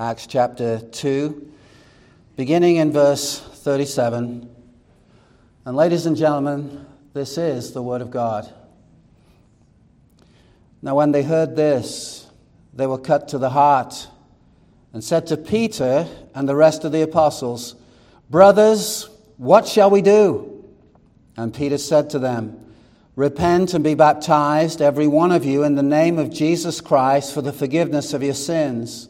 Acts chapter 2, beginning in verse 37. And, ladies and gentlemen, this is the Word of God. Now, when they heard this, they were cut to the heart and said to Peter and the rest of the apostles, Brothers, what shall we do? And Peter said to them, Repent and be baptized, every one of you, in the name of Jesus Christ for the forgiveness of your sins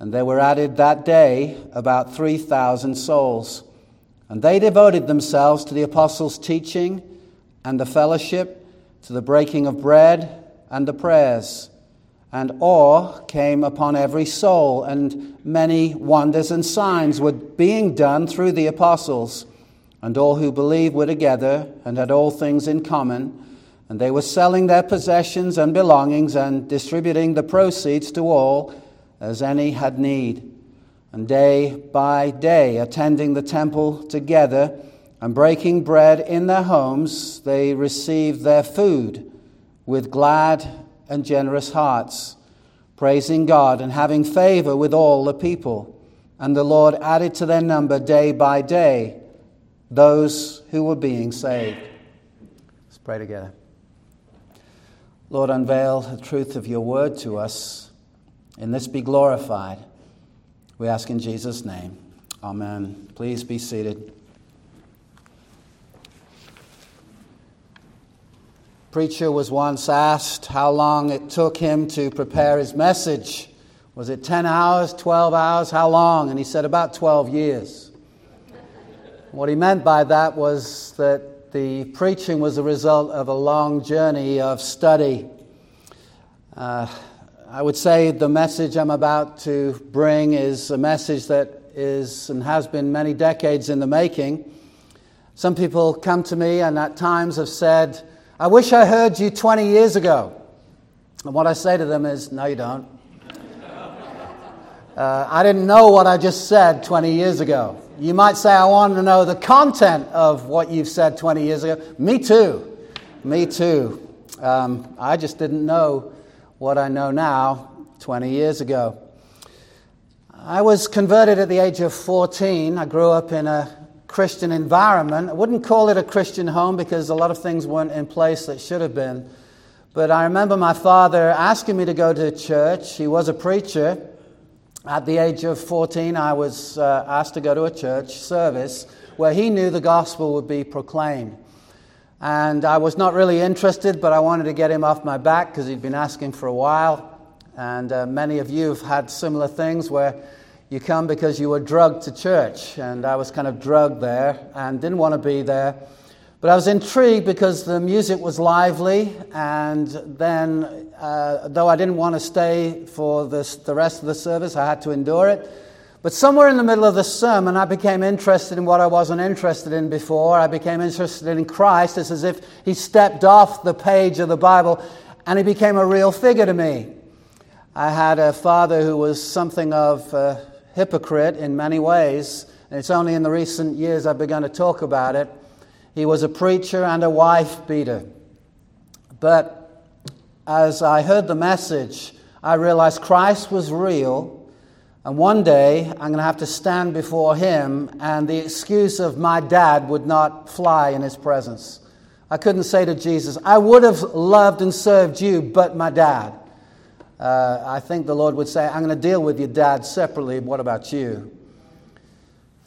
and there were added that day about 3,000 souls. And they devoted themselves to the apostles' teaching and the fellowship, to the breaking of bread and the prayers. And awe came upon every soul, and many wonders and signs were being done through the apostles. And all who believed were together and had all things in common. And they were selling their possessions and belongings and distributing the proceeds to all as any had need. And day by day, attending the temple together and breaking bread in their homes, they received their food with glad and generous hearts, praising God and having favor with all the people. And the Lord added to their number day by day those who were being saved. Let's pray together. Lord, unveil the truth of your word to us in this be glorified. We ask in Jesus' name. Amen. Please be seated. Preacher was once asked how long it took him to prepare his message. Was it 10 hours, 12 hours? How long? And he said about 12 years. What he meant by that was that the preaching was a result of a long journey of study. Uh, I would say the message I'm about to bring is a message that is and has been many decades in the making. Some people come to me and at times have said, I wish I heard you 20 years ago. And what I say to them is, No, you don't. Uh, I didn't know what I just said 20 years ago. You might say, I want to know the content of what you've said 20 years ago. Me too. Me too. Um, I just didn't know what I know now 20 years ago. I was converted at the age of 14. I grew up in a Christian environment. I wouldn't call it a Christian home because a lot of things weren't in place that should have been. But I remember my father asking me to go to church. He was a preacher. At the age of 14, I was uh, asked to go to a church service where he knew the gospel would be proclaimed. And I was not really interested, but I wanted to get him off my back because he'd been asking for a while. And uh, many of you have had similar things where you come because you were drugged to church. And I was kind of drugged there and didn't want to be there. But I was intrigued because the music was lively. And then, uh, though I didn't want to stay for this, the rest of the service, I had to endure it. But somewhere in the middle of the sermon, I became interested in what I wasn't interested in before. I became interested in Christ. It's as if he stepped off the page of the Bible and he became a real figure to me. I had a father who was something of a hypocrite in many ways, and it's only in the recent years I've begun to talk about it. He was a preacher and a wife beater. But as I heard the message, I realized Christ was real and one day, I'm going to have to stand before him, and the excuse of my dad would not fly in his presence. I couldn't say to Jesus, I would have loved and served you, but my dad. Uh, I think the Lord would say, I'm going to deal with your dad separately. What about you?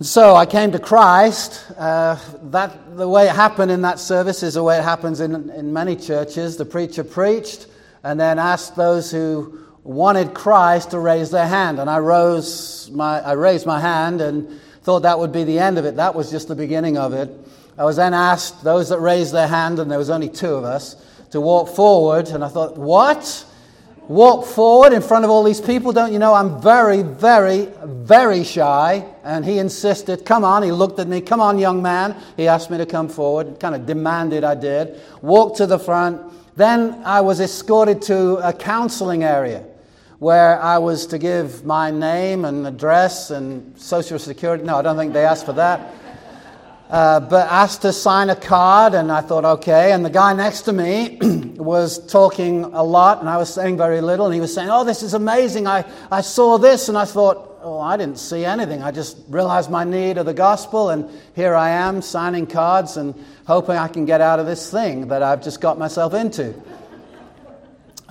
so I came to Christ. Uh, that, the way it happened in that service is the way it happens in, in many churches. The preacher preached and then asked those who wanted Christ to raise their hand. And I, rose my, I raised my hand and thought that would be the end of it. That was just the beginning of it. I was then asked, those that raised their hand, and there was only two of us, to walk forward. And I thought, what? walk forward in front of all these people. Don't you know I'm very, very, very shy? And he insisted, Come on. He looked at me, Come on, young man. He asked me to come forward, kind of demanded I did. Walked to the front. Then I was escorted to a counseling area where I was to give my name and address and social security. No, I don't think they asked for that. Uh, but asked to sign a card, and I thought, okay. And the guy next to me was talking a lot, and I was saying very little, and he was saying, oh, this is amazing. I, I saw this, and I thought, oh, I didn't see anything. I just realized my need of the gospel, and here I am signing cards and hoping I can get out of this thing that I've just got myself into.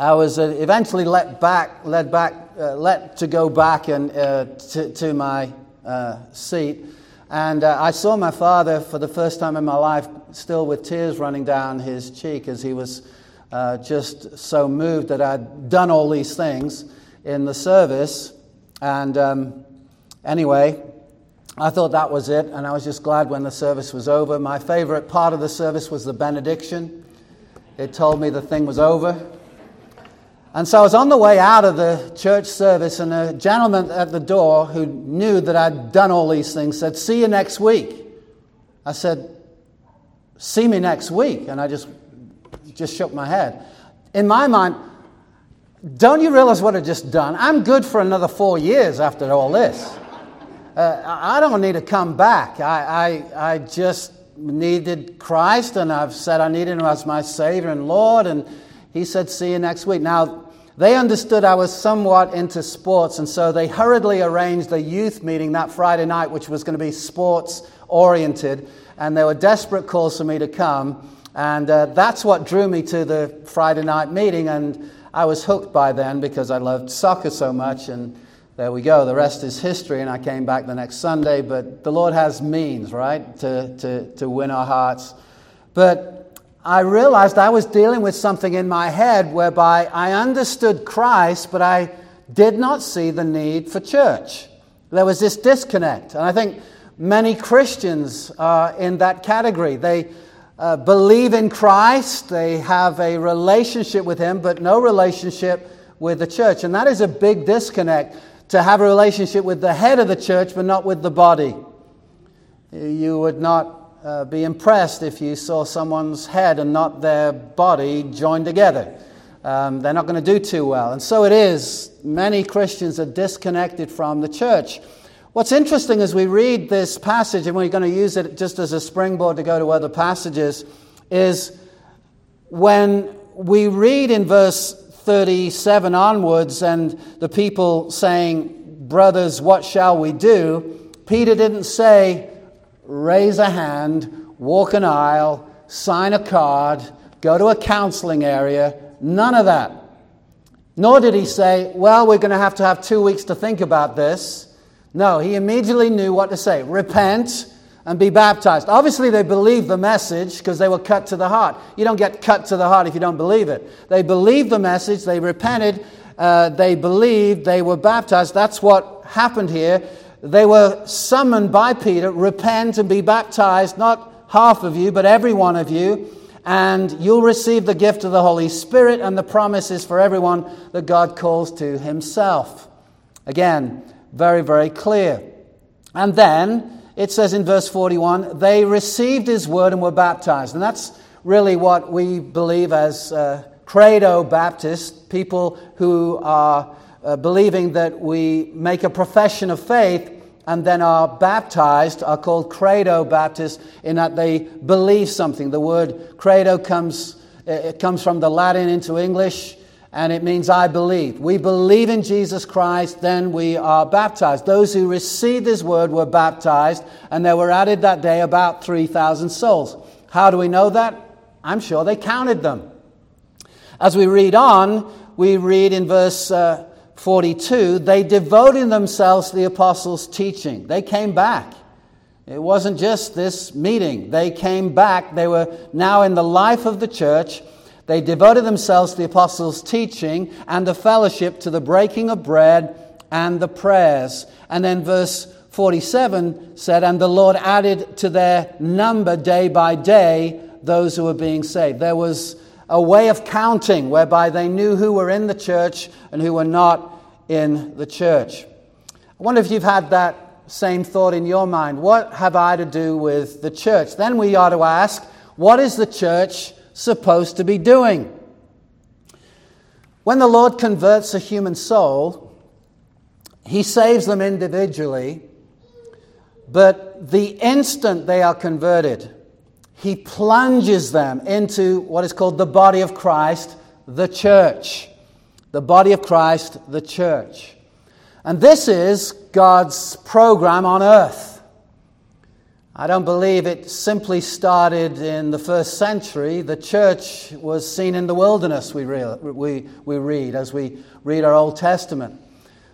I was uh, eventually let back, led back, uh, let to go back and, uh, to, to, my uh, seat. And uh, I saw my father for the first time in my life, still with tears running down his cheek as he was uh, just so moved that I'd done all these things in the service. And um, anyway, I thought that was it, and I was just glad when the service was over. My favorite part of the service was the benediction. It told me the thing was over. And so I was on the way out of the church service, and a gentleman at the door who knew that I'd done all these things said, See you next week. I said, See me next week. And I just, just shook my head. In my mind, don't you realize what I've just done? I'm good for another four years after all this. Uh, I don't need to come back. I, I, I just needed Christ, and I've said I needed Him as my Savior and Lord. And he said, See you next week. Now, they understood I was somewhat into sports, and so they hurriedly arranged a youth meeting that Friday night, which was going to be sports oriented. And there were desperate calls for me to come. And uh, that's what drew me to the Friday night meeting. And I was hooked by then because I loved soccer so much. And there we go. The rest is history. And I came back the next Sunday. But the Lord has means, right, to, to, to win our hearts. But I realized I was dealing with something in my head whereby I understood Christ, but I did not see the need for church. There was this disconnect. And I think many Christians are in that category. They uh, believe in Christ, they have a relationship with Him, but no relationship with the church. And that is a big disconnect to have a relationship with the head of the church, but not with the body. You would not uh, be impressed if you saw someone's head and not their body joined together. Um, they're not going to do too well. And so it is. Many Christians are disconnected from the church. What's interesting as we read this passage, and we're going to use it just as a springboard to go to other passages, is when we read in verse 37 onwards, and the people saying, Brothers, what shall we do? Peter didn't say, raise a hand, walk an aisle, sign a card, go to a counseling area. None of that. Nor did he say, Well, we're going to have to have two weeks to think about this. No, he immediately knew what to say repent and be baptized. Obviously, they believed the message because they were cut to the heart. You don't get cut to the heart if you don't believe it. They believed the message, they repented, uh, they believed, they were baptized. That's what happened here. They were summoned by Peter repent and be baptized, not half of you, but every one of you, and you'll receive the gift of the Holy Spirit and the promises for everyone that God calls to himself. Again, very, very clear. And then it says in verse 41 they received his word and were baptized. And that's really what we believe as uh, credo Baptists, people who are uh, believing that we make a profession of faith and then are baptized are called credo Baptists in that they believe something. The word credo comes, it comes from the Latin into English and it means I believe. We believe in Jesus Christ, then we are baptized. Those who received his word were baptized and there were added that day about 3,000 souls. How do we know that? I'm sure they counted them. As we read on, we read in verse uh, 42, they devoted themselves to the apostles' teaching. They came back. It wasn't just this meeting. They came back. They were now in the life of the church. They devoted themselves to the apostles' teaching and the fellowship, to the breaking of bread and the prayers. And then verse 47 said, And the Lord added to their number day by day those who were being saved. There was a way of counting whereby they knew who were in the church and who were not in the church. I wonder if you've had that same thought in your mind. What have I to do with the church? Then we ought to ask, what is the church supposed to be doing? When the Lord converts a human soul, he saves them individually, but the instant they are converted, he plunges them into what is called the body of Christ, the church. The body of Christ, the church. And this is God's program on earth. I don't believe it simply started in the first century. The church was seen in the wilderness, we, we, we read as we read our Old Testament.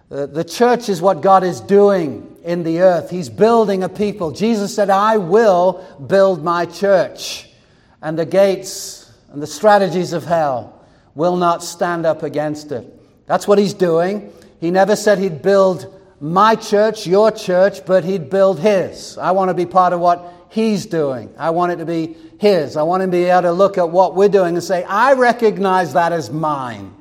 The, the church is what God is doing in the earth. He's building a people. Jesus said, I will build my church, and the gates and the strategies of hell will not stand up against it. That's what He's doing. He never said He'd build my church, your church, but he'd build his. I want to be part of what he's doing. I want it to be his. I want him to be able to look at what we're doing and say, I recognize that as mine.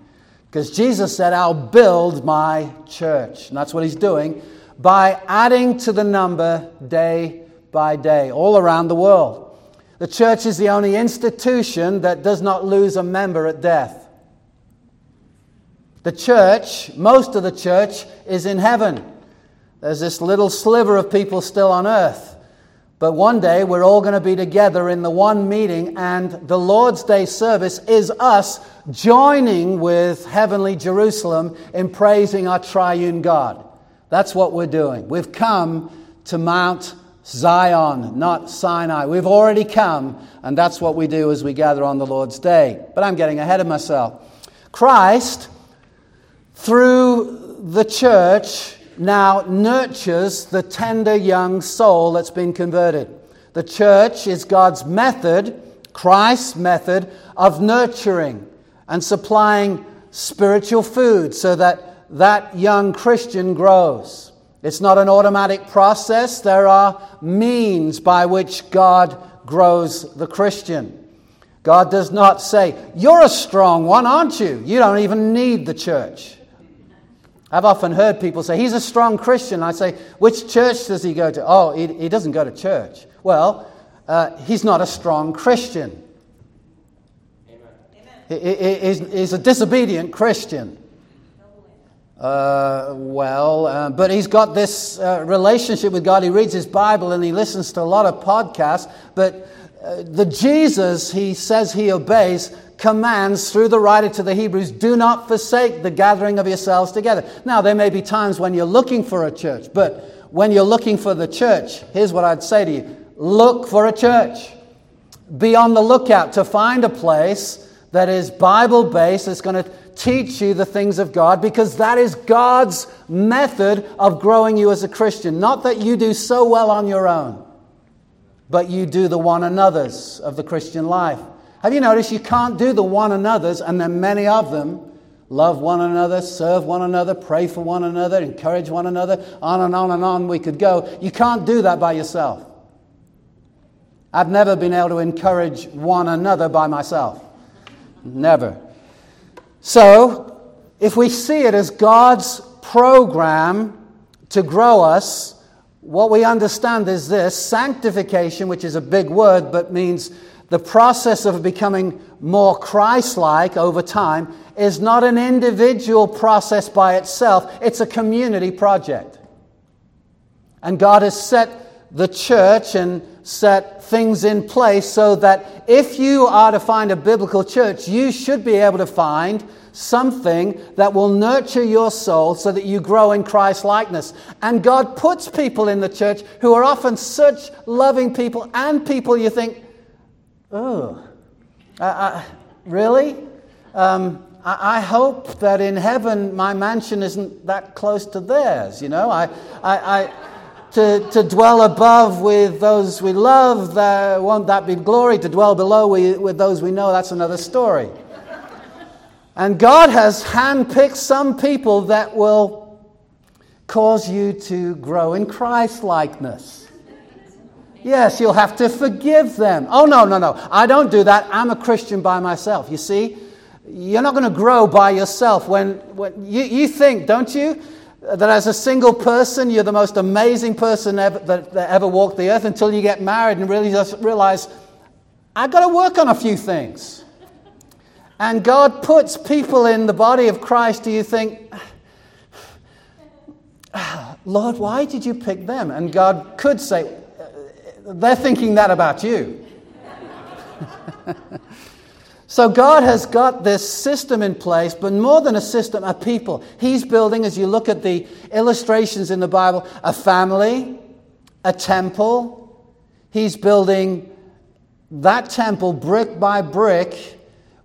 Because Jesus said, I'll build my church. And that's what he's doing by adding to the number day by day, all around the world. The church is the only institution that does not lose a member at death. The church, most of the church, is in heaven. There's this little sliver of people still on earth. But one day we're all going to be together in the one meeting, and the Lord's Day service is us joining with heavenly Jerusalem in praising our triune God. That's what we're doing. We've come to Mount Zion, not Sinai. We've already come, and that's what we do as we gather on the Lord's Day. But I'm getting ahead of myself. Christ through the church now nurtures the tender young soul that's been converted. The church is God's method, Christ's method of nurturing and supplying spiritual food so that that young Christian grows. It's not an automatic process, there are means by which God grows the Christian. God does not say, You're a strong one, aren't you? You don't even need the church. I've often heard people say, he's a strong Christian. I say, which church does he go to? Oh, he, he doesn't go to church. Well, uh, he's not a strong Christian. He, he, he's, a disobedient Christian. Uh, well, uh, but he's got this uh, relationship with God. He reads his Bible and he listens to a lot of podcasts. But the Jesus he says he obeys commands through the writer to the Hebrews do not forsake the gathering of yourselves together. Now, there may be times when you're looking for a church, but when you're looking for the church, here's what I'd say to you look for a church. Be on the lookout to find a place that is Bible based, that's going to teach you the things of God, because that is God's method of growing you as a Christian. Not that you do so well on your own, but you do the one another's of the Christian life. Have you noticed you can't do the one another's, and there are many of them? Love one another, serve one another, pray for one another, encourage one another, on and on and on we could go. You can't do that by yourself. I've never been able to encourage one another by myself. Never. So, if we see it as God's program to grow us, what we understand is this sanctification, which is a big word but means the process of becoming more Christ like over time is not an individual process by itself, it's a community project. And God has set the church and set things in place so that if you are to find a biblical church, you should be able to find something that will nurture your soul so that you grow in Christ likeness. And God puts people in the church who are often such loving people and people you think, Oh, really? Um, I, I, hope that in heaven my mansion isn't that close to theirs. You know, I, I, I to, to dwell above with those we love, won't that be glory? To dwell below we, with those we know, that's another story. And God has handpicked some people that will cause you to grow in Christ likeness. Yes, you'll have to forgive them. Oh, no, no, no. I don't do that. I'm a Christian by myself. You see, you're not going to grow by yourself. When, when you, you think, don't you, that as a single person, you're the most amazing person ever, that, that ever walked the earth until you get married and really just realize, I've got to work on a few things. And God puts people in the body of Christ. Do you think, Lord, why did you pick them? And God could say, they're thinking that about you. so God has got this system in place, but more than a system, a people. He's building, as you look at the illustrations in the Bible, a family, a temple. He's building that temple brick by brick.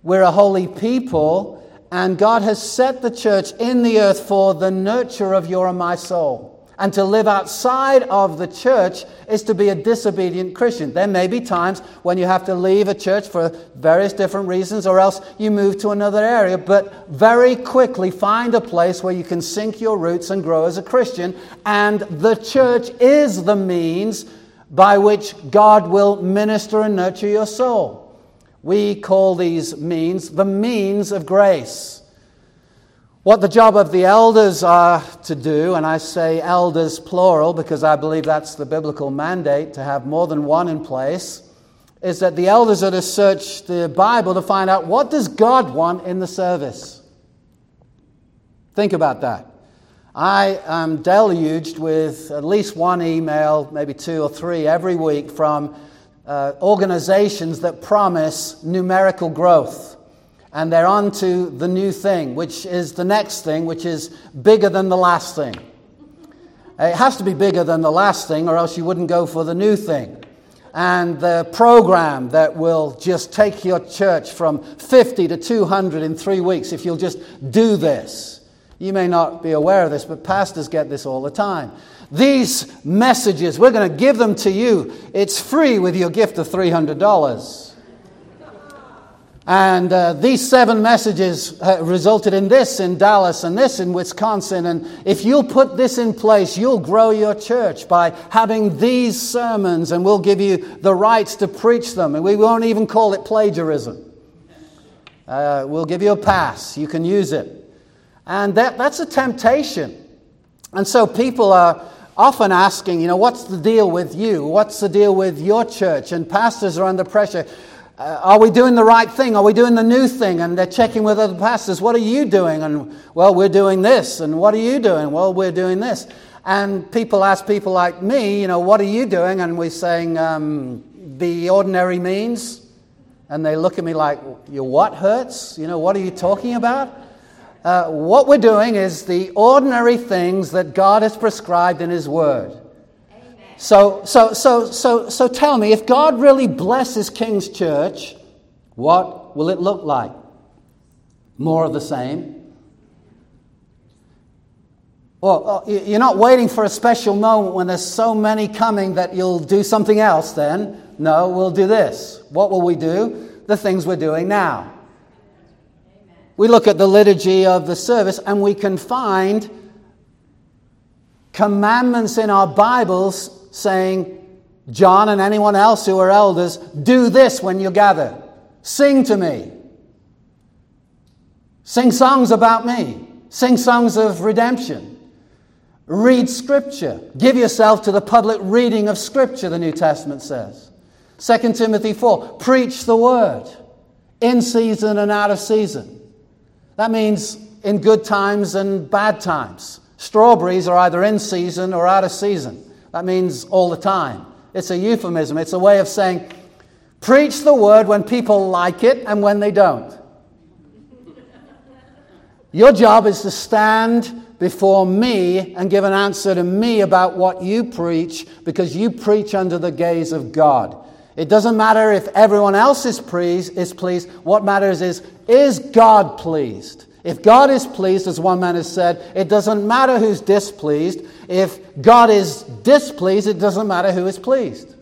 We're a holy people, and God has set the church in the earth for the nurture of your and my soul. And to live outside of the church is to be a disobedient Christian. There may be times when you have to leave a church for various different reasons, or else you move to another area. But very quickly find a place where you can sink your roots and grow as a Christian. And the church is the means by which God will minister and nurture your soul. We call these means the means of grace. What the job of the elders are to do, and I say elders plural because I believe that's the biblical mandate to have more than one in place, is that the elders are to search the Bible to find out what does God want in the service. Think about that. I am deluged with at least one email, maybe two or three every week from uh, organizations that promise numerical growth and they're on to the new thing, which is the next thing, which is bigger than the last thing. It has to be bigger than the last thing, or else you wouldn't go for the new thing. And the program that will just take your church from 50 to 200 in three weeks, if you'll just do this. You may not be aware of this, but pastors get this all the time. These messages, we're going to give them to you. It's free with your gift of $300. And uh, these seven messages uh, resulted in this in Dallas and this in Wisconsin. And if you'll put this in place, you'll grow your church by having these sermons, and we'll give you the rights to preach them. And we won't even call it plagiarism. Uh, we'll give you a pass. You can use it. And that, that's a temptation. And so people are often asking, you know, what's the deal with you? What's the deal with your church? And pastors are under pressure. Uh, are we doing the right thing? Are we doing the new thing? And they're checking with other pastors. What are you doing? And, well, we're doing this. And what are you doing? Well, we're doing this. And people ask people like me, you know, what are you doing? And we're saying, um, the ordinary means. And they look at me like, your what hurts? You know, what are you talking about? Uh, what we're doing is the ordinary things that God has prescribed in His Word. So, so, so, so, so tell me, if God really blesses King's Church, what will it look like? More of the same? Well, uh, you're not waiting for a special moment when there's so many coming that you'll do something else then. No, we'll do this. What will we do? The things we're doing now. We look at the liturgy of the service and we can find commandments in our Bibles saying, John and anyone else who are elders, do this when you gather. Sing to me. Sing songs about me. Sing songs of redemption. Read Scripture. Give yourself to the public reading of Scripture, the New Testament says. 2 Timothy 4 Preach the word in season and out of season. That means in good times and bad times. Strawberries are either in season or out of season. That means all the time. It's a euphemism, it's a way of saying, preach the word when people like it and when they don't. Your job is to stand before me and give an answer to me about what you preach because you preach under the gaze of God. It doesn't matter if everyone else is pleased, is pleased. What matters is, is God pleased? If God is pleased, as one man has said, it doesn't matter who's displeased. If God is displeased, it doesn't matter who is pleased.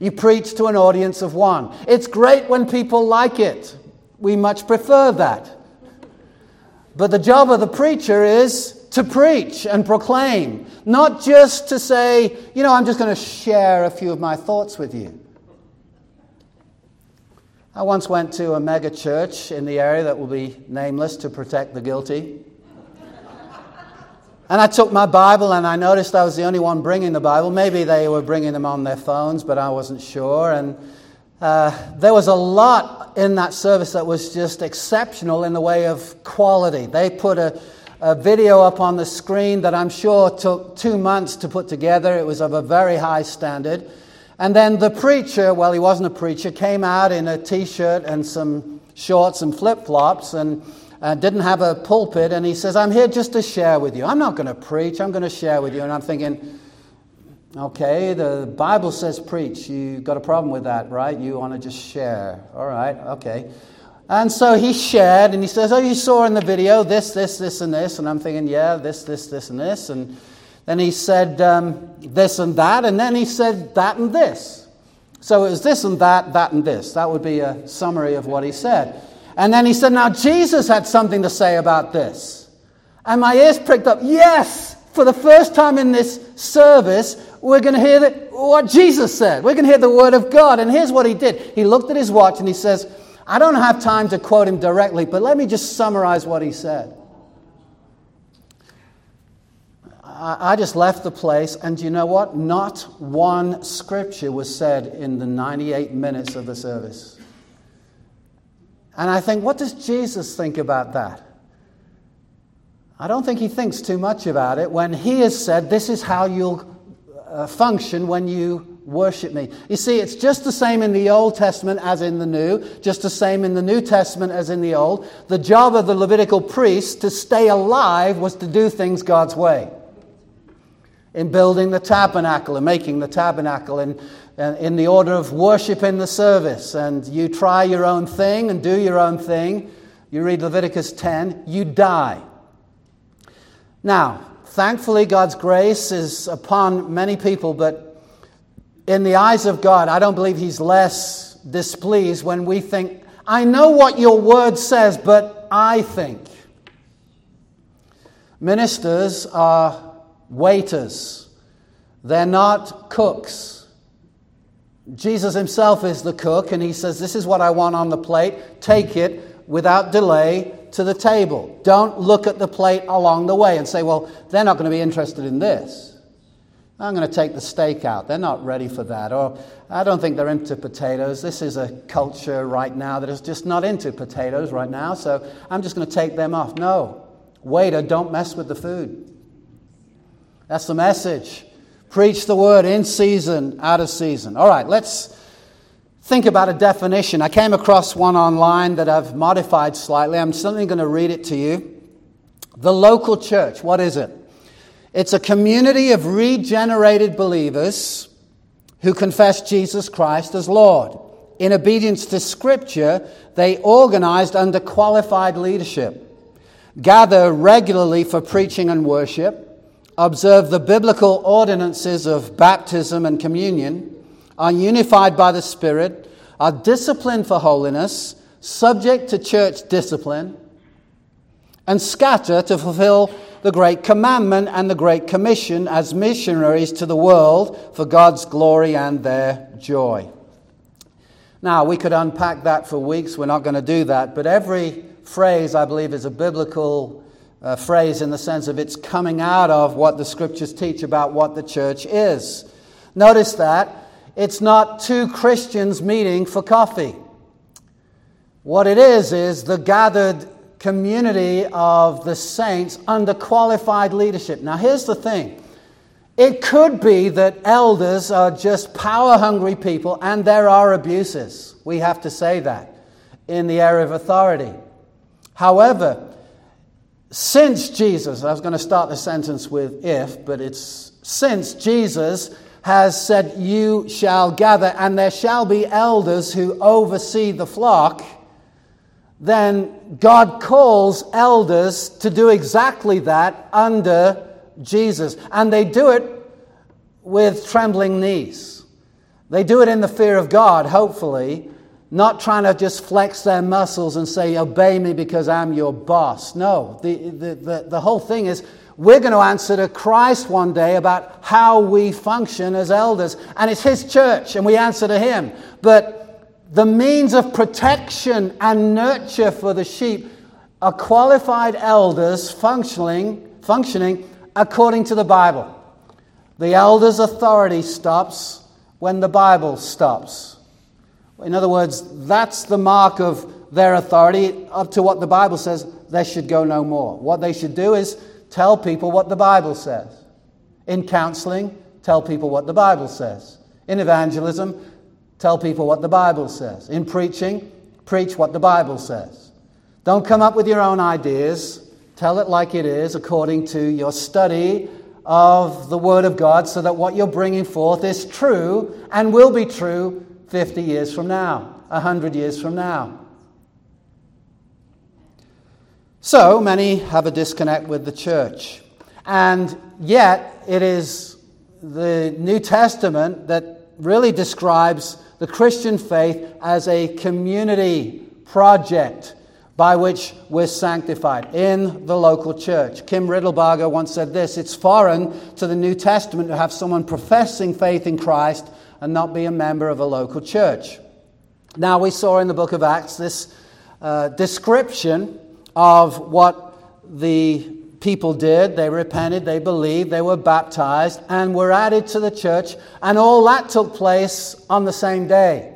You preach to an audience of one. It's great when people like it. We much prefer that. But the job of the preacher is to preach and proclaim, not just to say, you know, I'm just going to share a few of my thoughts with you. I once went to a mega church in the area that will be nameless to protect the guilty. And I took my Bible and I noticed I was the only one bringing the Bible. Maybe they were bringing them on their phones, but I wasn't sure. And uh, there was a lot in that service that was just exceptional in the way of quality. They put a, a video up on the screen that I'm sure took two months to put together. It was of a very high standard. And then the preacher, well, he wasn't a preacher, came out in a t shirt and some shorts and flip flops and uh, didn't have a pulpit. And he says, I'm here just to share with you. I'm not going to preach, I'm going to share with you. And I'm thinking, okay, the Bible says preach. You've got a problem with that, right? You want to just share. All right, okay. And so he shared and he says, Oh, you saw in the video this, this, this, and this. And I'm thinking, Yeah, this, this, this, and this. And then he said um, this and that, and then he said that and this. So it was this and that, that and this. That would be a summary of what he said. And then he said, Now Jesus had something to say about this. And my ears pricked up. Yes, for the first time in this service, we're going to hear the, what Jesus said. We're going to hear the word of God. And here's what he did he looked at his watch and he says, I don't have time to quote him directly, but let me just summarize what he said. I just left the place, and you know what? Not one scripture was said in the 98 minutes of the service. And I think, what does Jesus think about that? I don't think he thinks too much about it when he has said, This is how you'll uh, function when you worship me. You see, it's just the same in the Old Testament as in the New, just the same in the New Testament as in the Old. The job of the Levitical priest to stay alive was to do things God's way in building the tabernacle and making the tabernacle and, and uh, in the order of worship in the service. And you try your own thing and do your own thing. You read Leviticus 10, you die. Now, thankfully, God's grace is upon many people, but in the eyes of God, I don't believe He's less displeased when we think, I know what your word says, but I think. Ministers are waiters, they're not cooks. Jesus himself is the cook, and he says, This is what I want on the plate. Take it without delay to the table. Don't look at the plate along the way and say, Well, they're not going to be interested in this. I'm going to take the steak out. They're not ready for that. Or I don't think they're into potatoes. This is a culture right now that is just not into potatoes right now, so I'm just going to take them off. No. Waiter, don't mess with the food. That's the message. Preach the word in season, out of season. All right, let's think about a definition. I came across one online that I've modified slightly. I'm simply going to read it to you. The local church, what is it? It's a community of regenerated believers who confess Jesus Christ as Lord. In obedience to Scripture, they organized under qualified leadership, gather regularly for preaching and worship, observe the biblical ordinances of baptism and communion, are unified by the Spirit, are disciplined for holiness, subject to church discipline, and scatter to fulfill the Great Commandment and the Great Commission as missionaries to the world for God's glory and their joy. Now, we could unpack that for weeks. We're not going to do that. But every phrase, I believe, is a biblical uh, phrase in the sense of it's coming out of what the scriptures teach about what the church is. Notice that it's not two Christians meeting for coffee. What it is, is the gathered community of the saints under qualified leadership. Now, here's the thing it could be that elders are just power hungry people and there are abuses. We have to say that in the area of authority. However, since Jesus, I was going to start the sentence with if, but it's since Jesus has said, You shall gather, and there shall be elders who oversee the flock, then God calls elders to do exactly that under Jesus. And they do it with trembling knees. They do it in the fear of God, hopefully, not trying to just flex their muscles and say, Obey me because I'm your boss. No, the, the, the, the whole thing is We're going to answer to Christ one day about how we function as elders. And it's His church, and we answer to Him. But the means of protection and nurture for the sheep are qualified elders functioning, functioning according to the Bible. The elder's authority stops when the Bible stops. In other words, that's the mark of their authority up to what the Bible says. They should go no more. What they should do is tell people what the Bible says. In counseling, tell people what the Bible says. In evangelism, tell people what the Bible says. In preaching, preach what the Bible says. Don't come up with your own ideas. Tell it like it is according to your study of the Word of God so that what you're bringing forth is true and will be true 50 years from now, 100 years from now. So many have a disconnect with the church. And yet, it is the New Testament that really describes the Christian faith as a community project by which we're sanctified in the local church. Kim Riddlebarger once said this It's foreign to the New Testament to have someone professing faith in Christ and not be a member of a local church. Now, we saw in the book of Acts this uh, description of what the people did. They repented, they believed, they were baptized, and were added to the church, and all that took place on the same day.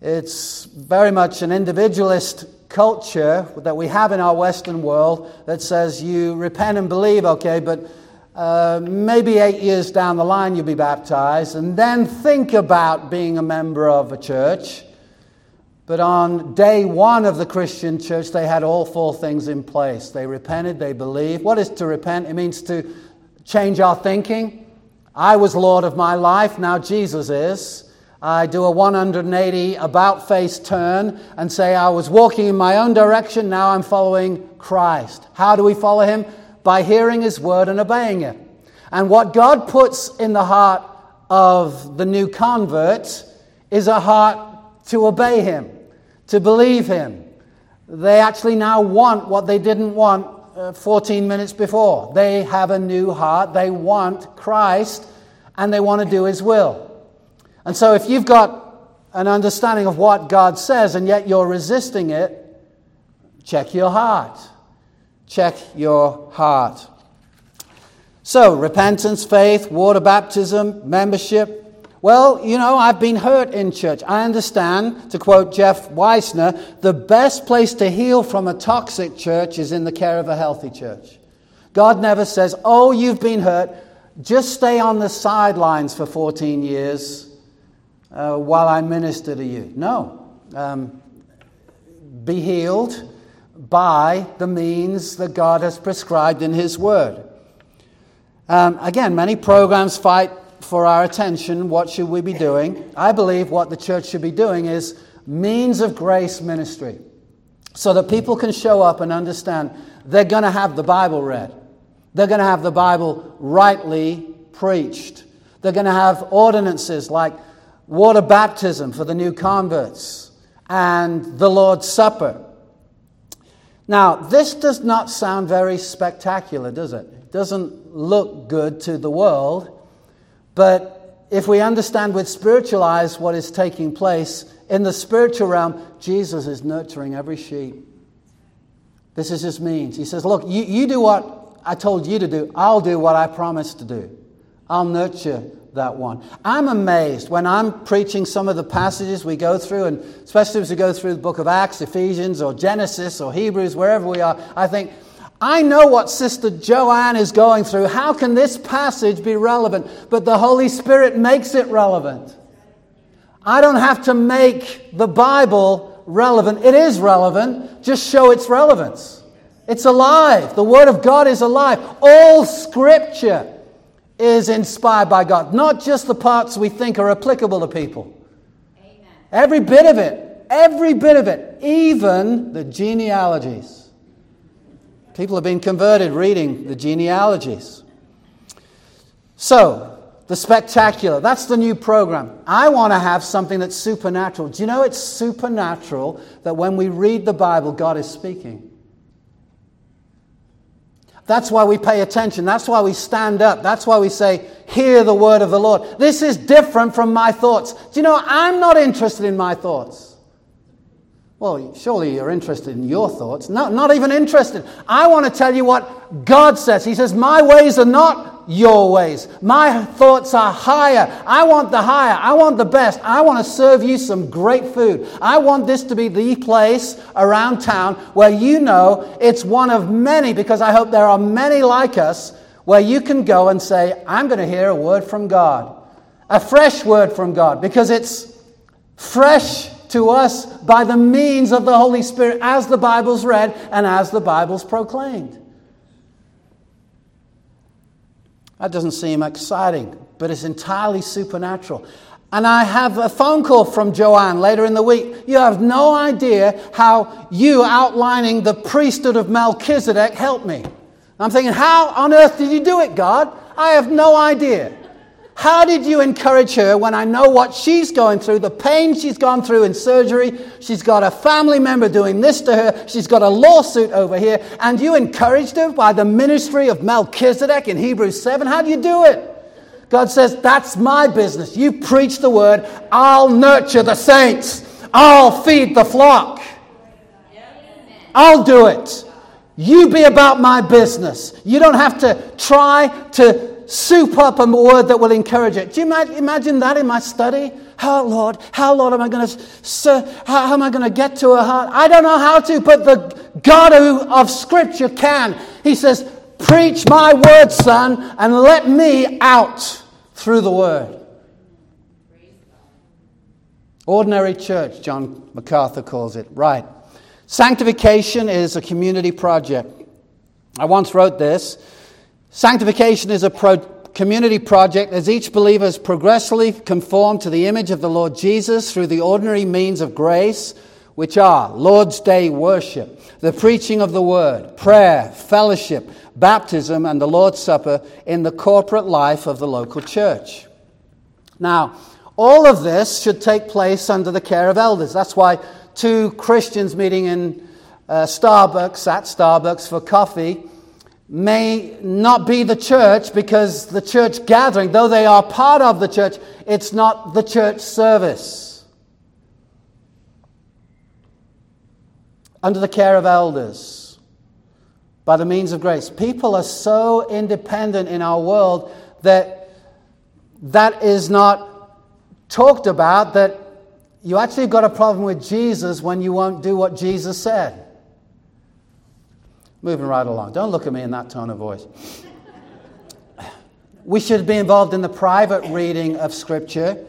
It's very much an individualist culture that we have in our Western world that says you repent and believe, okay, but uh, maybe eight years down the line you'll be baptized, and then think about being a member of a church. But on day one of the Christian church, they had all four things in place. They repented, they believed. What is to repent? It means to change our thinking. I was Lord of my life, now Jesus is. I do a 180 about face turn and say, I was walking in my own direction, now I'm following Christ. How do we follow him? By hearing his word and obeying it. And what God puts in the heart of the new convert is a heart to obey him to believe him. They actually now want what they didn't want uh, 14 minutes before. They have a new heart. They want Christ and they want to do his will. And so if you've got an understanding of what God says and yet you're resisting it, check your heart. Check your heart. So, repentance, faith, water baptism, membership, well, you know, I've been hurt in church. I understand, to quote Jeff Weissner, the best place to heal from a toxic church is in the care of a healthy church. God never says, Oh, you've been hurt. Just stay on the sidelines for 14 years uh, while I minister to you. No. Um, be healed by the means that God has prescribed in His Word. Um, again, many programs fight for our attention, what should we be doing? I believe what the church should be doing is means of grace ministry so that people can show up and understand they're going to have the Bible read. They're going to have the Bible rightly preached. They're going to have ordinances like water baptism for the new converts and the Lord's Supper. Now, this does not sound very spectacular, does it? It doesn't look good to the world. But if we understand with spiritual eyes what is taking place in the spiritual realm, Jesus is nurturing every sheep. This is his means. He says, Look, you, you do what I told you to do, I'll do what I promised to do. I'll nurture that one. I'm amazed when I'm preaching some of the passages we go through, and especially as we go through the book of Acts, Ephesians, or Genesis, or Hebrews, wherever we are, I think, I know what Sister Joanne is going through. How can this passage be relevant? But the Holy Spirit makes it relevant. I don't have to make the Bible relevant. It is relevant. Just show its relevance. It's alive. The Word of God is alive. All Scripture is inspired by God, not just the parts we think are applicable to people. Amen. Every bit of it, every bit of it, even the genealogies. People have been converted reading the genealogies. So, the spectacular, that's the new program. I want to have something that's supernatural. Do you know it's supernatural that when we read the Bible, God is speaking? That's why we pay attention. That's why we stand up. That's why we say, Hear the word of the Lord. This is different from my thoughts. Do you know, I'm not interested in my thoughts. Well, surely you're interested in your thoughts. No, not even interested. I want to tell you what God says. He says, My ways are not your ways. My thoughts are higher. I want the higher. I want the best. I want to serve you some great food. I want this to be the place around town where you know it's one of many, because I hope there are many like us, where you can go and say, I'm going to hear a word from God. A fresh word from God, because it's fresh to us by the means of the Holy Spirit as the Bible's read and as the Bible's proclaimed. That doesn't seem exciting, but it's entirely supernatural. And I have a phone call from Joanne later in the week. You have no idea how you outlining the priesthood of Melchizedek helped me. I'm thinking, how on earth did you do it, God? I have no idea. How did you encourage her when I know what she's going through, the pain she's gone through in surgery? She's got a family member doing this to her. She's got a lawsuit over here. And you encouraged her by the ministry of Melchizedek in Hebrews 7. How do you do it? God says, That's my business. You preach the word. I'll nurture the saints. I'll feed the flock. I'll do it. You be about my business. You don't have to try to soup up a word that will encourage it. Do you imagine that in my study? How, Lord, how, Lord, am I going to, how, how am I going to get to a heart? I don't know how to, but the God of Scripture can. He says, Preach my word, son, and let me out through the word. Ordinary church, John MacArthur calls it. Right. Sanctification is a community project. I once wrote this. Sanctification is a pro- community project as each believer is progressively conformed to the image of the Lord Jesus through the ordinary means of grace, which are Lord's Day worship, the preaching of the word, prayer, fellowship, baptism, and the Lord's Supper in the corporate life of the local church. Now, all of this should take place under the care of elders. That's why two Christians meeting in uh, Starbucks, at Starbucks for coffee, may not be the church because the church gathering, though they are part of the church, it's not the church service. Under the care of elders, by the means of grace. People are so independent in our world that that is not talked about, that you actually got a problem with Jesus when you won't do what Jesus said. Moving right along. Don't look at me in that tone of voice. We should be involved in the private reading of Scripture.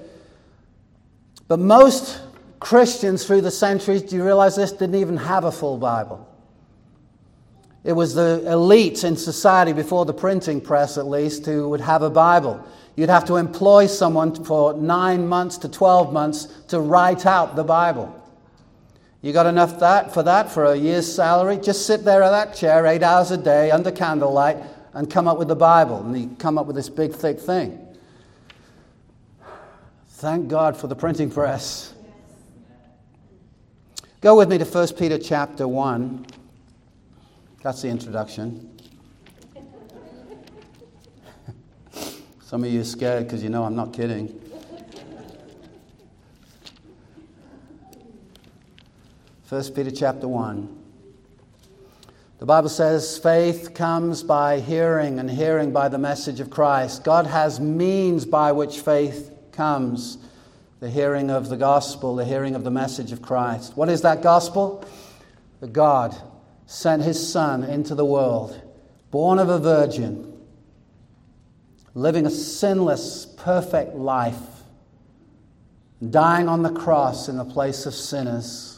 But most Christians through the centuries, do you realize this, didn't even have a full Bible? It was the elites in society, before the printing press at least, who would have a Bible. You'd have to employ someone for nine months to 12 months to write out the Bible. You got enough that for that for a year's salary? Just sit there at that chair eight hours a day under candlelight and come up with the Bible. And you come up with this big, thick thing. Thank God for the printing press. Go with me to 1 Peter chapter 1. That's the introduction. Some of you are scared because you know I'm not kidding. 1 Peter chapter 1. The Bible says faith comes by hearing, and hearing by the message of Christ. God has means by which faith comes the hearing of the gospel, the hearing of the message of Christ. What is that gospel? That God sent his Son into the world, born of a virgin, living a sinless, perfect life, dying on the cross in the place of sinners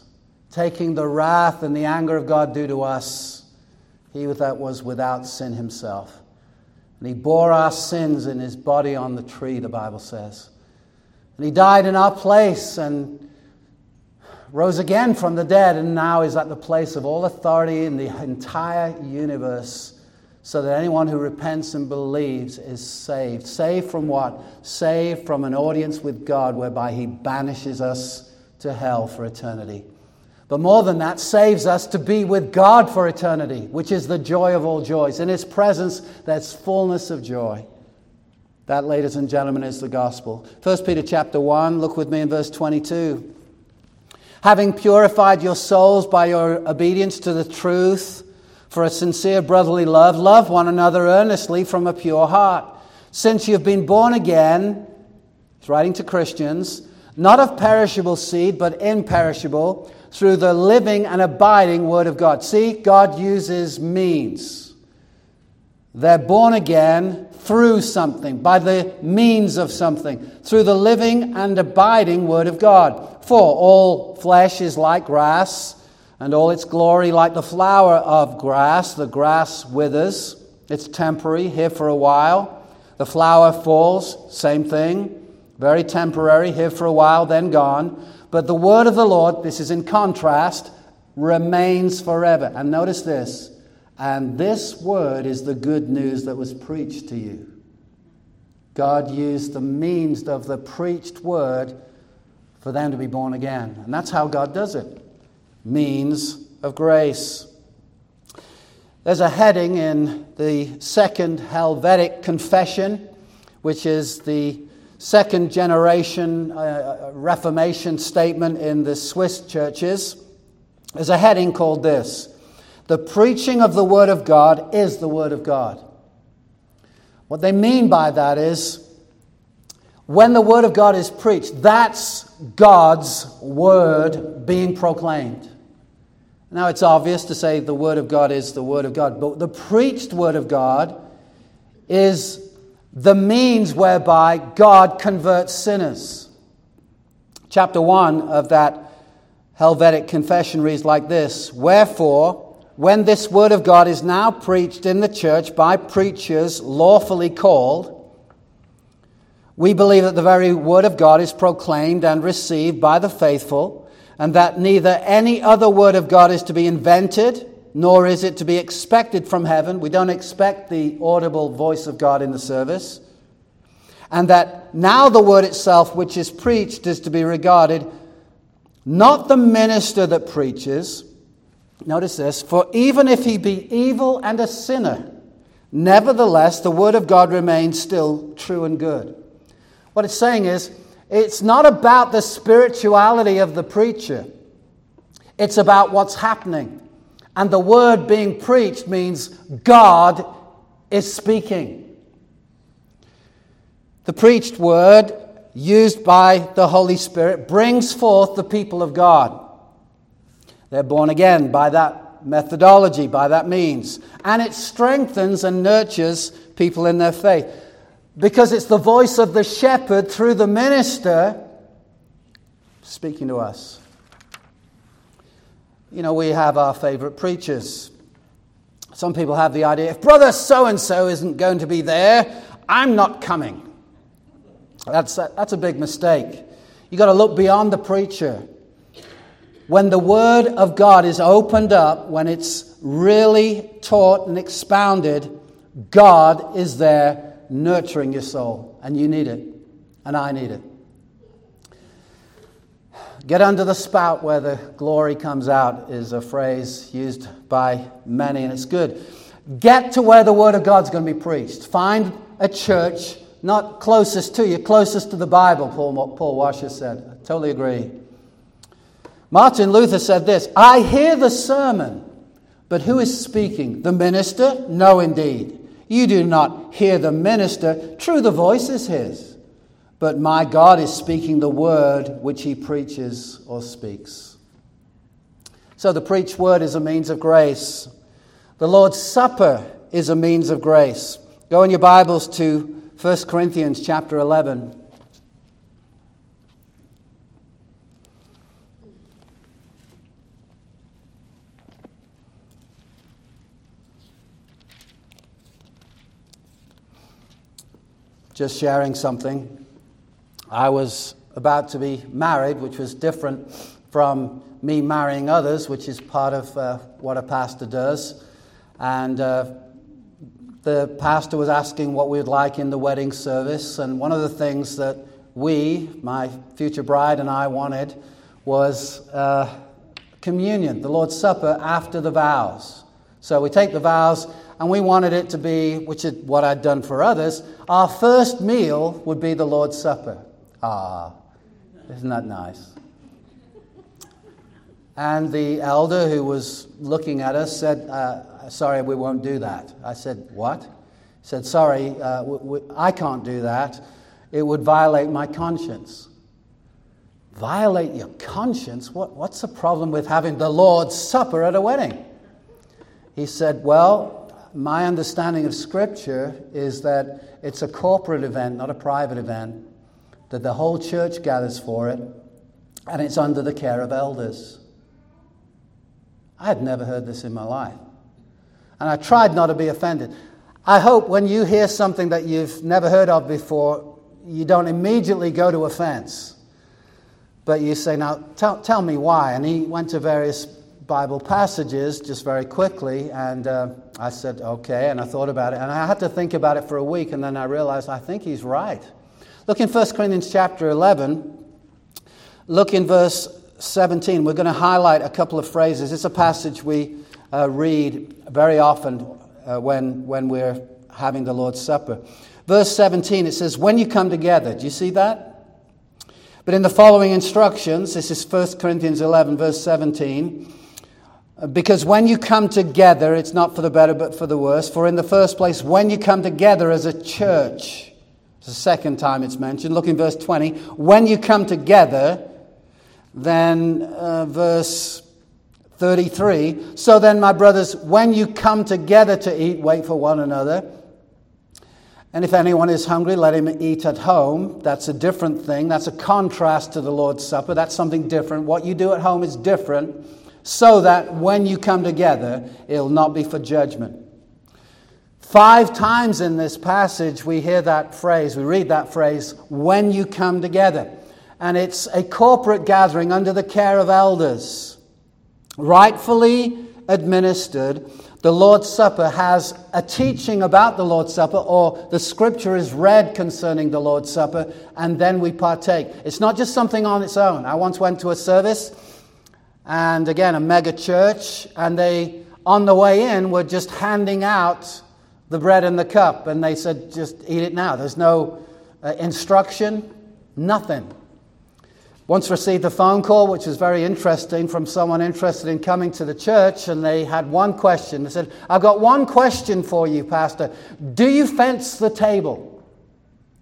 taking the wrath and the anger of God due to us, he that was without sin himself. And he bore our sins in his body on the tree, the Bible says. And he died in our place and rose again from the dead, and now is at the place of all authority in the entire universe, so that anyone who repents and believes is saved. Saved from what? Saved from an audience with God whereby he banishes us to hell for eternity. But more than that, saves us to be with God for eternity, which is the joy of all joys. In His presence, there's fullness of joy. That, ladies and gentlemen, is the gospel. 1 Peter chapter 1, look with me in verse 22. Having purified your souls by your obedience to the truth for a sincere brotherly love, love one another earnestly from a pure heart. Since you've been born again, he's writing to Christians, not of perishable seed, but imperishable through the living and abiding Word of God. See, God uses means. They're born again through something, by the means of something, through the living and abiding Word of God. For all flesh is like grass, and all its glory like the flower of grass. The grass withers, it's temporary, here for a while. The flower falls, same thing, very temporary, here for a while, then gone. But the word of the Lord, this is in contrast, remains forever. And notice this and this word is the good news that was preached to you. God used the means of the preached word for them to be born again. And that's how God does it means of grace. There's a heading in the Second Helvetic Confession, which is the second generation uh, uh, Reformation statement in the Swiss churches. There's a heading called this The preaching of the Word of God is the Word of God. What they mean by that is when the Word of God is preached, that's God's Word being proclaimed. Now, it's obvious to say the Word of God is the Word of God, but the preached Word of God is the means whereby God converts sinners. Chapter 1 of that Helvetic confession reads like this Wherefore, when this word of God is now preached in the church by preachers lawfully called, we believe that the very word of God is proclaimed and received by the faithful, and that neither any other word of God is to be invented nor is it to be expected from heaven. We don't expect the audible voice of God in the service. And that now the word itself, which is preached, is to be regarded not the minister that preaches. Notice this for even if he be evil and a sinner, nevertheless the word of God remains still true and good. What it's saying is, it's not about the spirituality of the preacher, it's about what's happening. And the word being preached means God is speaking. The preached word, used by the Holy Spirit, brings forth the people of God. They're born again by that methodology, by that means. And it strengthens and nurtures people in their faith. Because it's the voice of the shepherd through the minister speaking to us. You know, we have our favorite preachers. Some people have the idea if brother so and so isn't going to be there, I'm not coming. That's a, that's a big mistake. You've got to look beyond the preacher. When the Word of God is opened up, when it's really taught and expounded, God is there nurturing your soul. And you need it. And I need it. Get under the spout where the glory comes out is a phrase used by many, and it's good. Get to where the Word of God's going to be preached. Find a church not closest to you, closest to the Bible, Paul, Paul Washer said. I totally agree. Martin Luther said this I hear the sermon, but who is speaking? The minister? No, indeed. You do not hear the minister. True, the voice is his but my God is speaking the word which he preaches or speaks. So the preached word is a means of grace. The Lord's Supper is a means of grace. Go in your Bibles to 1 Corinthians chapter 11. Just sharing something. I was about to be married, which was different from me marrying others, which is part of uh, what a pastor does. And uh, the pastor was asking what we'd like in the wedding service. And one of the things that we, my future bride and I, wanted was uh, communion, the Lord's Supper, after the vows. So we take the vows, and we wanted it to be, which is what I'd done for others, our first meal would be the Lord's Supper. Ah, isn't that nice? And the elder who was looking at us said, uh, Sorry, we won't do that. I said, What? He said, Sorry, uh, I can't do that. It would violate my conscience. Violate your conscience? What, what's the problem with having the Lord's Supper at a wedding? He said, Well, my understanding of Scripture is that it's a corporate event, not a private event, that the whole church gathers for it, and it's under the care of elders. I had never heard this in my life. And I tried not to be offended. I hope when you hear something that you've never heard of before, you don't immediately go to offense. But you say, now tell, tell me why. And he went to various Bible passages just very quickly. And uh, I said, okay. And I thought about it. And I had to think about it for a week. And then I realized I think he's right. Look in 1 Corinthians chapter 11. Look in verse 17, we're going to highlight a couple of phrases. It's a passage we uh, read very often uh, when, when we're having the Lord's Supper. Verse 17, it says, When you come together. Do you see that? But in the following instructions, this is 1 Corinthians 11, verse 17. Uh, because when you come together, it's not for the better but for the worse. For in the first place, when you come together as a church, it's the second time it's mentioned. Look in verse 20. When you come together, then, uh, verse 33 So then, my brothers, when you come together to eat, wait for one another. And if anyone is hungry, let him eat at home. That's a different thing. That's a contrast to the Lord's Supper. That's something different. What you do at home is different, so that when you come together, it'll not be for judgment. Five times in this passage, we hear that phrase, we read that phrase, when you come together and it's a corporate gathering under the care of elders. Rightfully administered, the Lord's Supper has a teaching about the Lord's Supper, or the scripture is read concerning the Lord's Supper, and then we partake. It's not just something on its own. I once went to a service, and again, a mega church, and they, on the way in, were just handing out the bread and the cup, and they said, just eat it now. There's no uh, instruction, nothing. Once received a phone call, which was very interesting, from someone interested in coming to the church, and they had one question. They said, I've got one question for you, Pastor. Do you fence the table?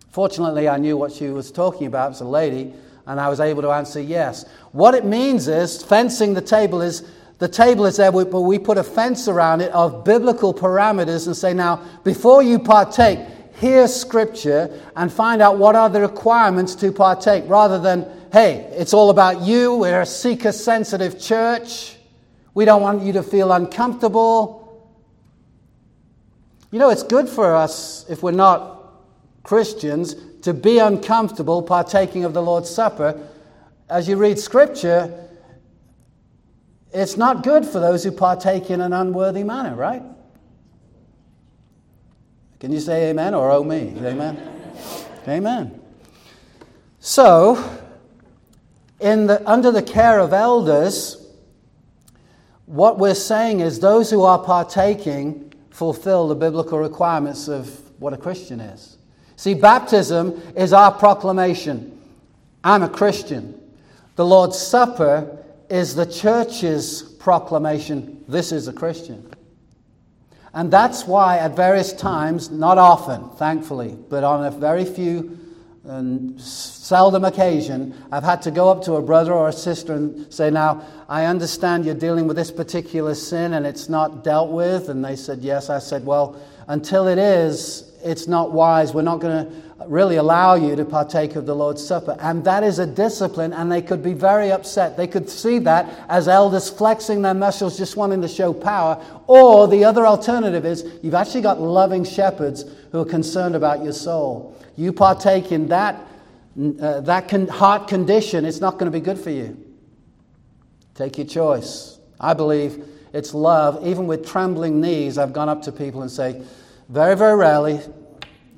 Fortunately, I knew what she was talking about. It was a lady, and I was able to answer yes. What it means is, fencing the table is the table is there, but we put a fence around it of biblical parameters and say, now, before you partake, hear scripture and find out what are the requirements to partake rather than hey, it's all about you. We're a seeker sensitive church. We don't want you to feel uncomfortable. You know, it's good for us if we're not Christians to be uncomfortable partaking of the Lord's Supper. As you read Scripture, it's not good for those who partake in an unworthy manner, right? Can you say amen or oh me? Amen. amen. So, in the, under the care of elders, what we're saying is those who are partaking fulfill the biblical requirements of what a Christian is. See, baptism is our proclamation I'm a Christian. The Lord's Supper is the church's proclamation this is a Christian. And that's why, at various times, not often, thankfully, but on a very few and seldom occasion, I've had to go up to a brother or a sister and say, Now, I understand you're dealing with this particular sin and it's not dealt with. And they said, Yes. I said, Well, until it is, it's not wise. We're not going to really allow you to partake of the Lord's Supper. And that is a discipline, and they could be very upset. They could see that as elders flexing their muscles, just wanting to show power. Or the other alternative is you've actually got loving shepherds who are concerned about your soul you partake in that, uh, that con- heart condition, it's not going to be good for you. Take your choice. I believe it's love. Even with trembling knees, I've gone up to people and say, very, very rarely,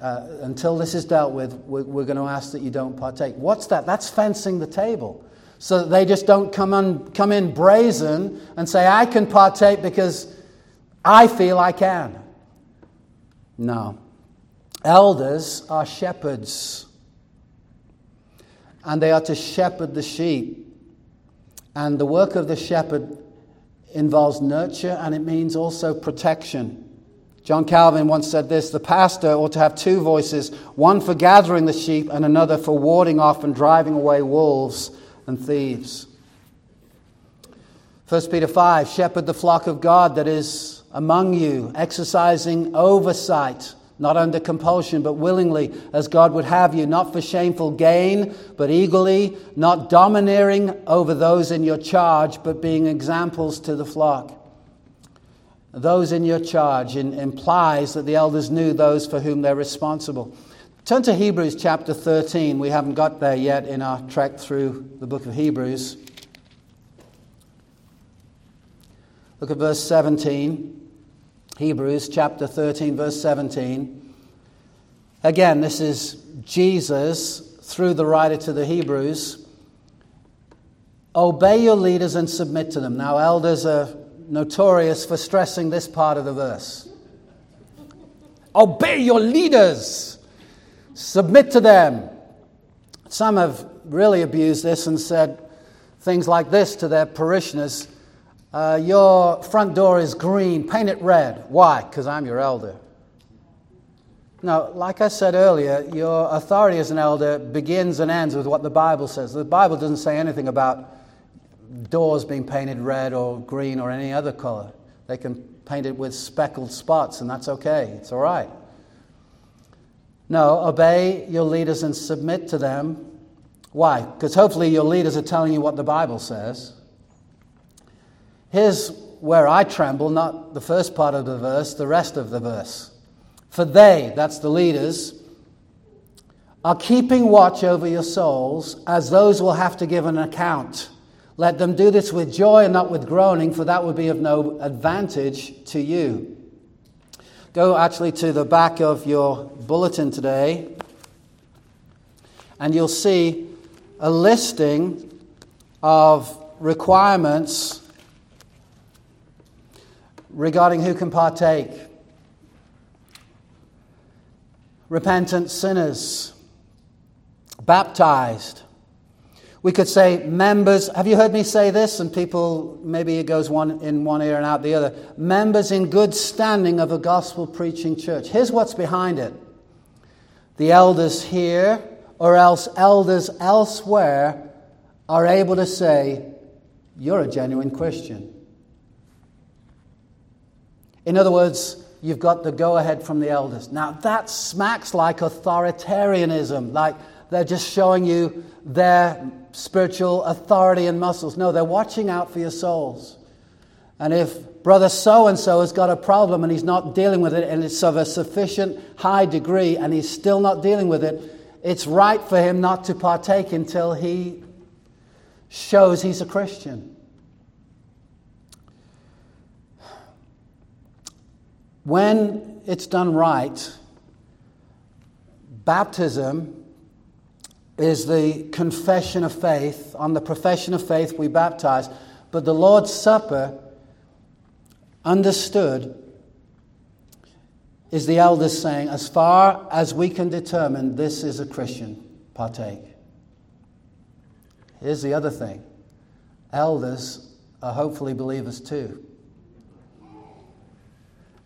uh, until this is dealt with, we're, we're going to ask that you don't partake. What's that? That's fencing the table. so that they just don't come, on, come in brazen and say, I can partake because I feel I can. No. Elders are shepherds, and they are to shepherd the sheep. And the work of the shepherd involves nurture and it means also protection. John Calvin once said this the pastor ought to have two voices, one for gathering the sheep and another for warding off and driving away wolves and thieves. 1 Peter 5 Shepherd the flock of God that is among you, exercising oversight, not under compulsion, but willingly, as God would have you, not for shameful gain, but eagerly, not domineering over those in your charge, but being examples to the flock. Those in your charge implies that the elders knew those for whom they're responsible. Turn to Hebrews chapter 13. We haven't got there yet in our trek through the book of Hebrews. Look at verse 17. Hebrews chapter 13, verse 17. Again, this is Jesus through the writer to the Hebrews. Obey your leaders and submit to them. Now, elders are notorious for stressing this part of the verse. Obey your leaders. Submit to them. Some have really abused this and said things like this to their parishioners uh, Your front door is green, paint it red. Why? Because I'm your elder. Now, like I said earlier, your authority as an elder begins and ends with what the Bible says. The Bible doesn't say anything about doors being painted red or green or any other color. They can paint it with speckled spots, and that's okay. It's all right. No, obey your leaders and submit to them. Why? Because hopefully your leaders are telling you what the Bible says. Here's where I tremble, not the first part of the verse, the rest of the verse. For they, that's the leaders, are keeping watch over your souls as those will have to give an account. Let them do this with joy and not with groaning, for that would be of no advantage to you. Go actually to the back of your bulletin today, and you'll see a listing of requirements regarding who can partake. Repentant sinners, baptized, we could say members, have you heard me say this? And people, maybe it goes one in one ear and out the other. Members in good standing of a gospel preaching church. Here's what's behind it the elders here, or else elders elsewhere, are able to say, You're a genuine Christian. In other words, you've got the go ahead from the elders. Now, that smacks like authoritarianism, like they're just showing you their spiritual authority and muscles. No, they're watching out for your souls. And if brother so and so has got a problem and he's not dealing with it, and it's of a sufficient high degree, and he's still not dealing with it, it's right for him not to partake until he shows he's a Christian. When it's done right, baptism is the confession of faith. On the profession of faith, we baptize. But the Lord's Supper, understood, is the elders saying, as far as we can determine, this is a Christian, partake. Here's the other thing elders are hopefully believers too.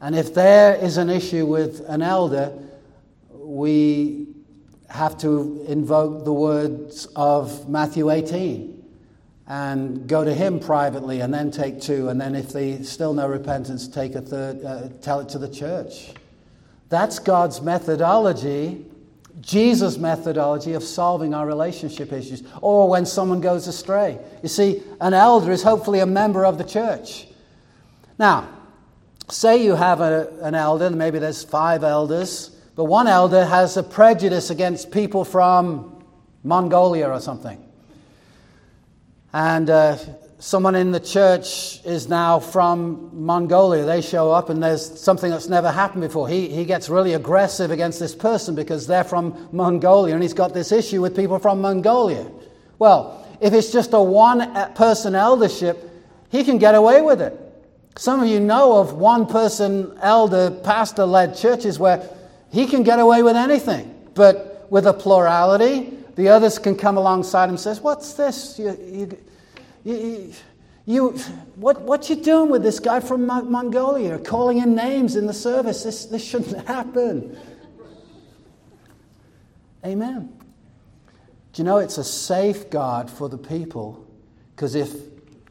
And if there is an issue with an elder, we have to invoke the words of Matthew 18 and go to him privately and then take two. And then, if they still no repentance, take a third, uh, tell it to the church. That's God's methodology, Jesus' methodology of solving our relationship issues or when someone goes astray. You see, an elder is hopefully a member of the church. Now, say you have a, an elder, and maybe there's five elders but one elder has a prejudice against people from Mongolia or something. And uh, someone in the church is now from Mongolia. They show up, and there's something that's never happened before. He, he gets really aggressive against this person because they're from Mongolia, and he's got this issue with people from Mongolia. Well, if it's just a one person eldership, he can get away with it. Some of you know of one person elder, pastor led churches where he can get away with anything. But with a plurality, the others can come alongside and says, What's this? You, you, you, you, what, what you doing with this guy from Mongolia, calling in names in the service? This, this shouldn't happen. Amen. Do you know it's a safeguard for the people? Because if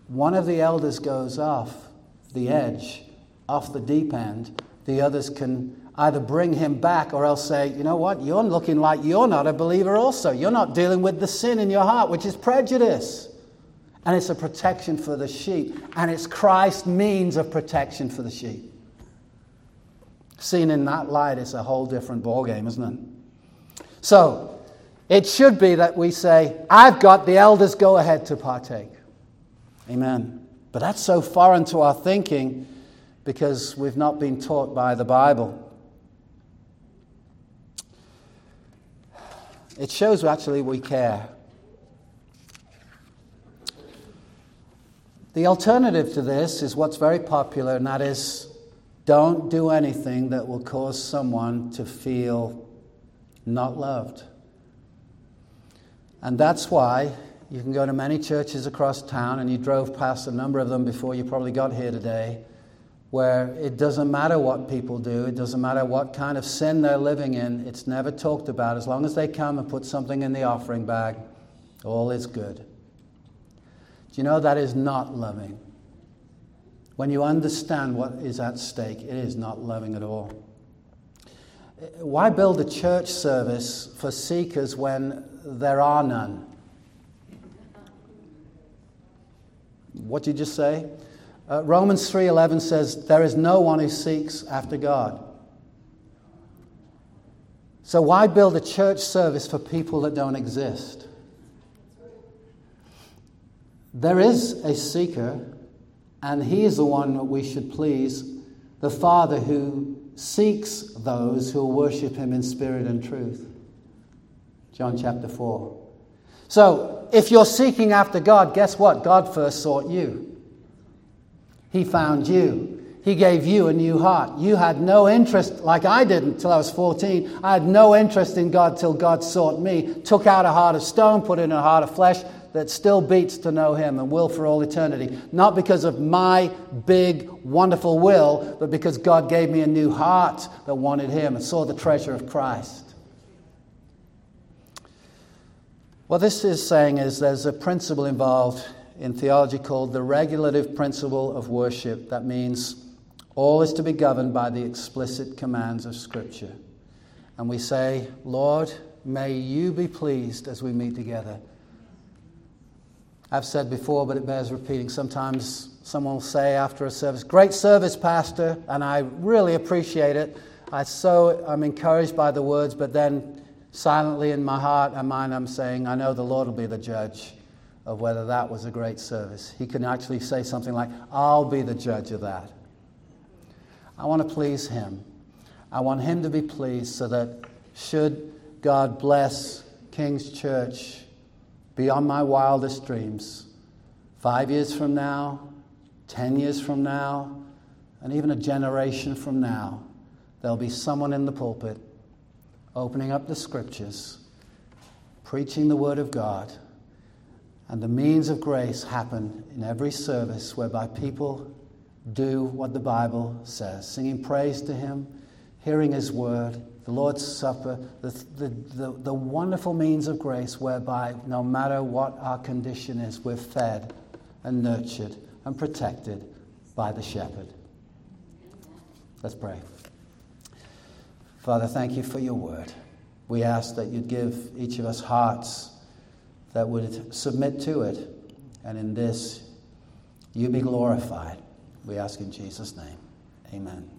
one of the elders goes off the edge, off the deep end, the others can either bring him back or else say, you know what, you're looking like you're not a believer also. You're not dealing with the sin in your heart, which is prejudice. And it's a protection for the sheep. And it's Christ's means of protection for the sheep. Seen in that light, it's a whole different ballgame, isn't it? So, it should be that we say, I've got the elders go ahead to partake. Amen. But that's so foreign to our thinking because we've not been taught by the Bible. It shows actually we care. The alternative to this is what's very popular, and that is don't do anything that will cause someone to feel not loved. And that's why you can go to many churches across town, and you drove past a number of them before you probably got here today, where it doesn't matter what people do, it doesn't matter what kind of sin they're living in, it's never talked about. As long as they come and put something in the offering bag, all is good. Do you know that is not loving? When you understand what is at stake, it is not loving at all. Why build a church service for seekers when there are none? What did you just say? Uh, Romans 3:11 says there is no one who seeks after God. So why build a church service for people that don't exist? There is a seeker, and he is the one that we should please, the Father who seeks those who worship him in spirit and truth. John chapter 4. So, if you're seeking after God, guess what? God first sought you. He found you. He gave you a new heart. You had no interest, like I didn't till I was 14. I had no interest in God till God sought me, took out a heart of stone, put in a heart of flesh, that still beats to know Him and will for all eternity. Not because of my big, wonderful will, but because God gave me a new heart that wanted Him and saw the treasure of Christ. What this is saying is there's a principle involved in theology called the regulative principle of worship. That means all is to be governed by the explicit commands of Scripture. And we say, Lord, may you be pleased as we meet together I've said before, but it bears repeating. Sometimes someone will say after a service, Great service, Pastor, and I really appreciate it. I so I'm encouraged by the words, but then silently in my heart and mind, I'm saying, I know the Lord will be the judge of whether that was a great service. He can actually say something like, I'll be the judge of that. I want to please Him. I want Him to be pleased so that should God bless King's Church beyond my wildest dreams. Five years from now, 10 years from now, and even a generation from now, there'll be someone in the pulpit opening up the scriptures, preaching the word of God, and the means of grace happen in every service whereby people do what the Bible says, singing praise to Him, hearing His word, the Lord's Supper, the, the, the, the, wonderful means of grace whereby no matter what our condition is, we're fed and nurtured and protected by the shepherd. Let's pray. Father, thank you for your word. We ask that you'd give each of us hearts that would submit to it, and in this, you be glorified. We ask in Jesus' name. Amen.